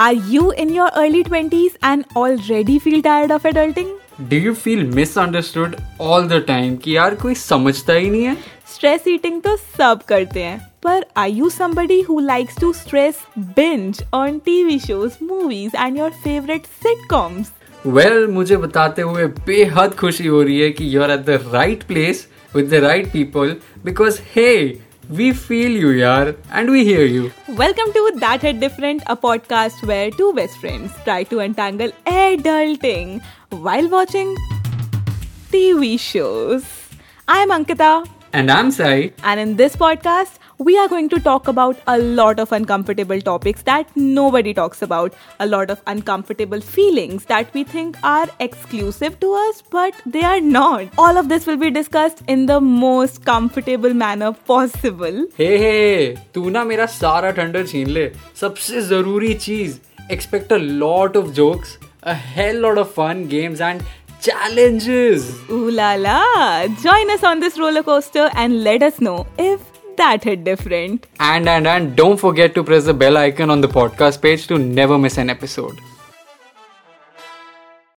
Are you in your early 20s and already feel tired of adulting? Do you feel misunderstood all the time कि यार कोई समझता ही नहीं है Stress eating तो सब करते हैं पर are you somebody who likes to stress binge on TV shows, movies and your favorite sitcoms? Well well, मुझे बताते हुए बेहद खुशी हो रही है कि you are at the right place with the right people because hey we feel you, yaar, and we hear you. Welcome to That Hit Different, a podcast where two best friends try to untangle adulting while watching TV shows. I'm Ankita. And I'm Sai. And in this podcast, we are going to talk about a lot of uncomfortable topics that nobody talks about, a lot of uncomfortable feelings that we think are exclusive to us, but they are not. All of this will be discussed in the most comfortable manner possible. Hey, hey, तू ना मेरा सारा thunder छीन ले सबसे जरूरी चीज expect a lot of jokes, a hell lot of fun games and challenges. Ooh la la! Join us on this roller coaster and let us know if that hit different. And and and don't forget to press the bell icon on the podcast page to never miss an episode.